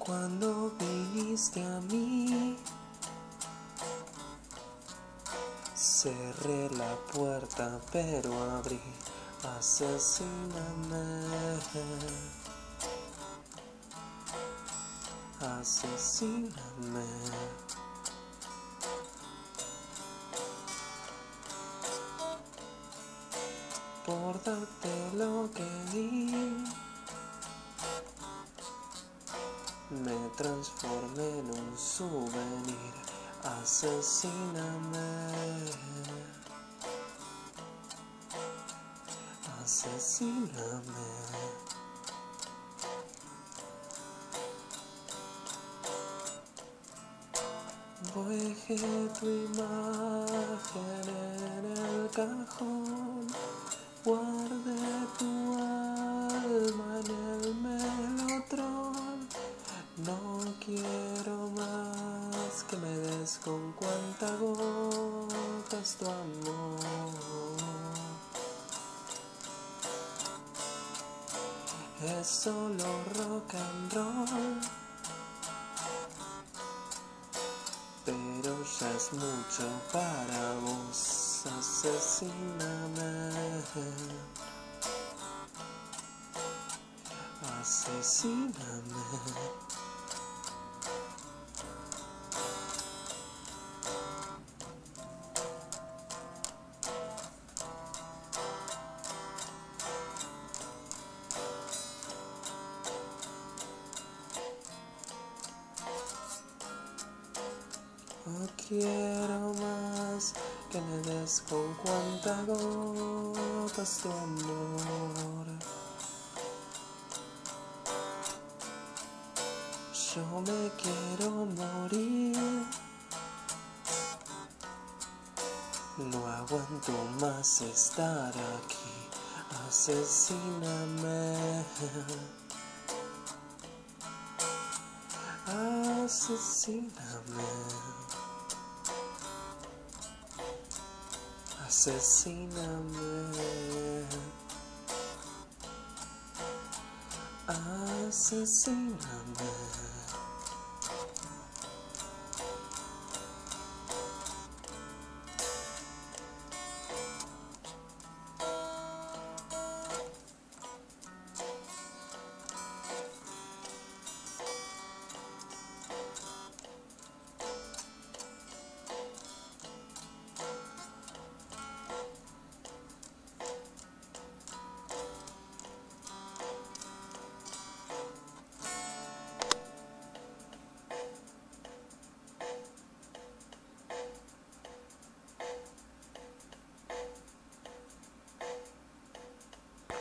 cuando viniste a mí. Cerré la puerta pero abrí, asesíname. Asesíname. Por darte lo que di. Me transformé en un souvenir, asesíname. Asesíname. Dejé tu imagen en el cajón, guardé No quiero más que me des con cuenta gotas tu amor. Es solo rock and roll. Pero ya es mucho para vos, asesíname. Asesíname. No quiero más que me des con cuenta gotas tu amor. Yo me quiero morir. No aguanto más estar aquí. Asesíname. Asesíname. Asesíname. Asesíname.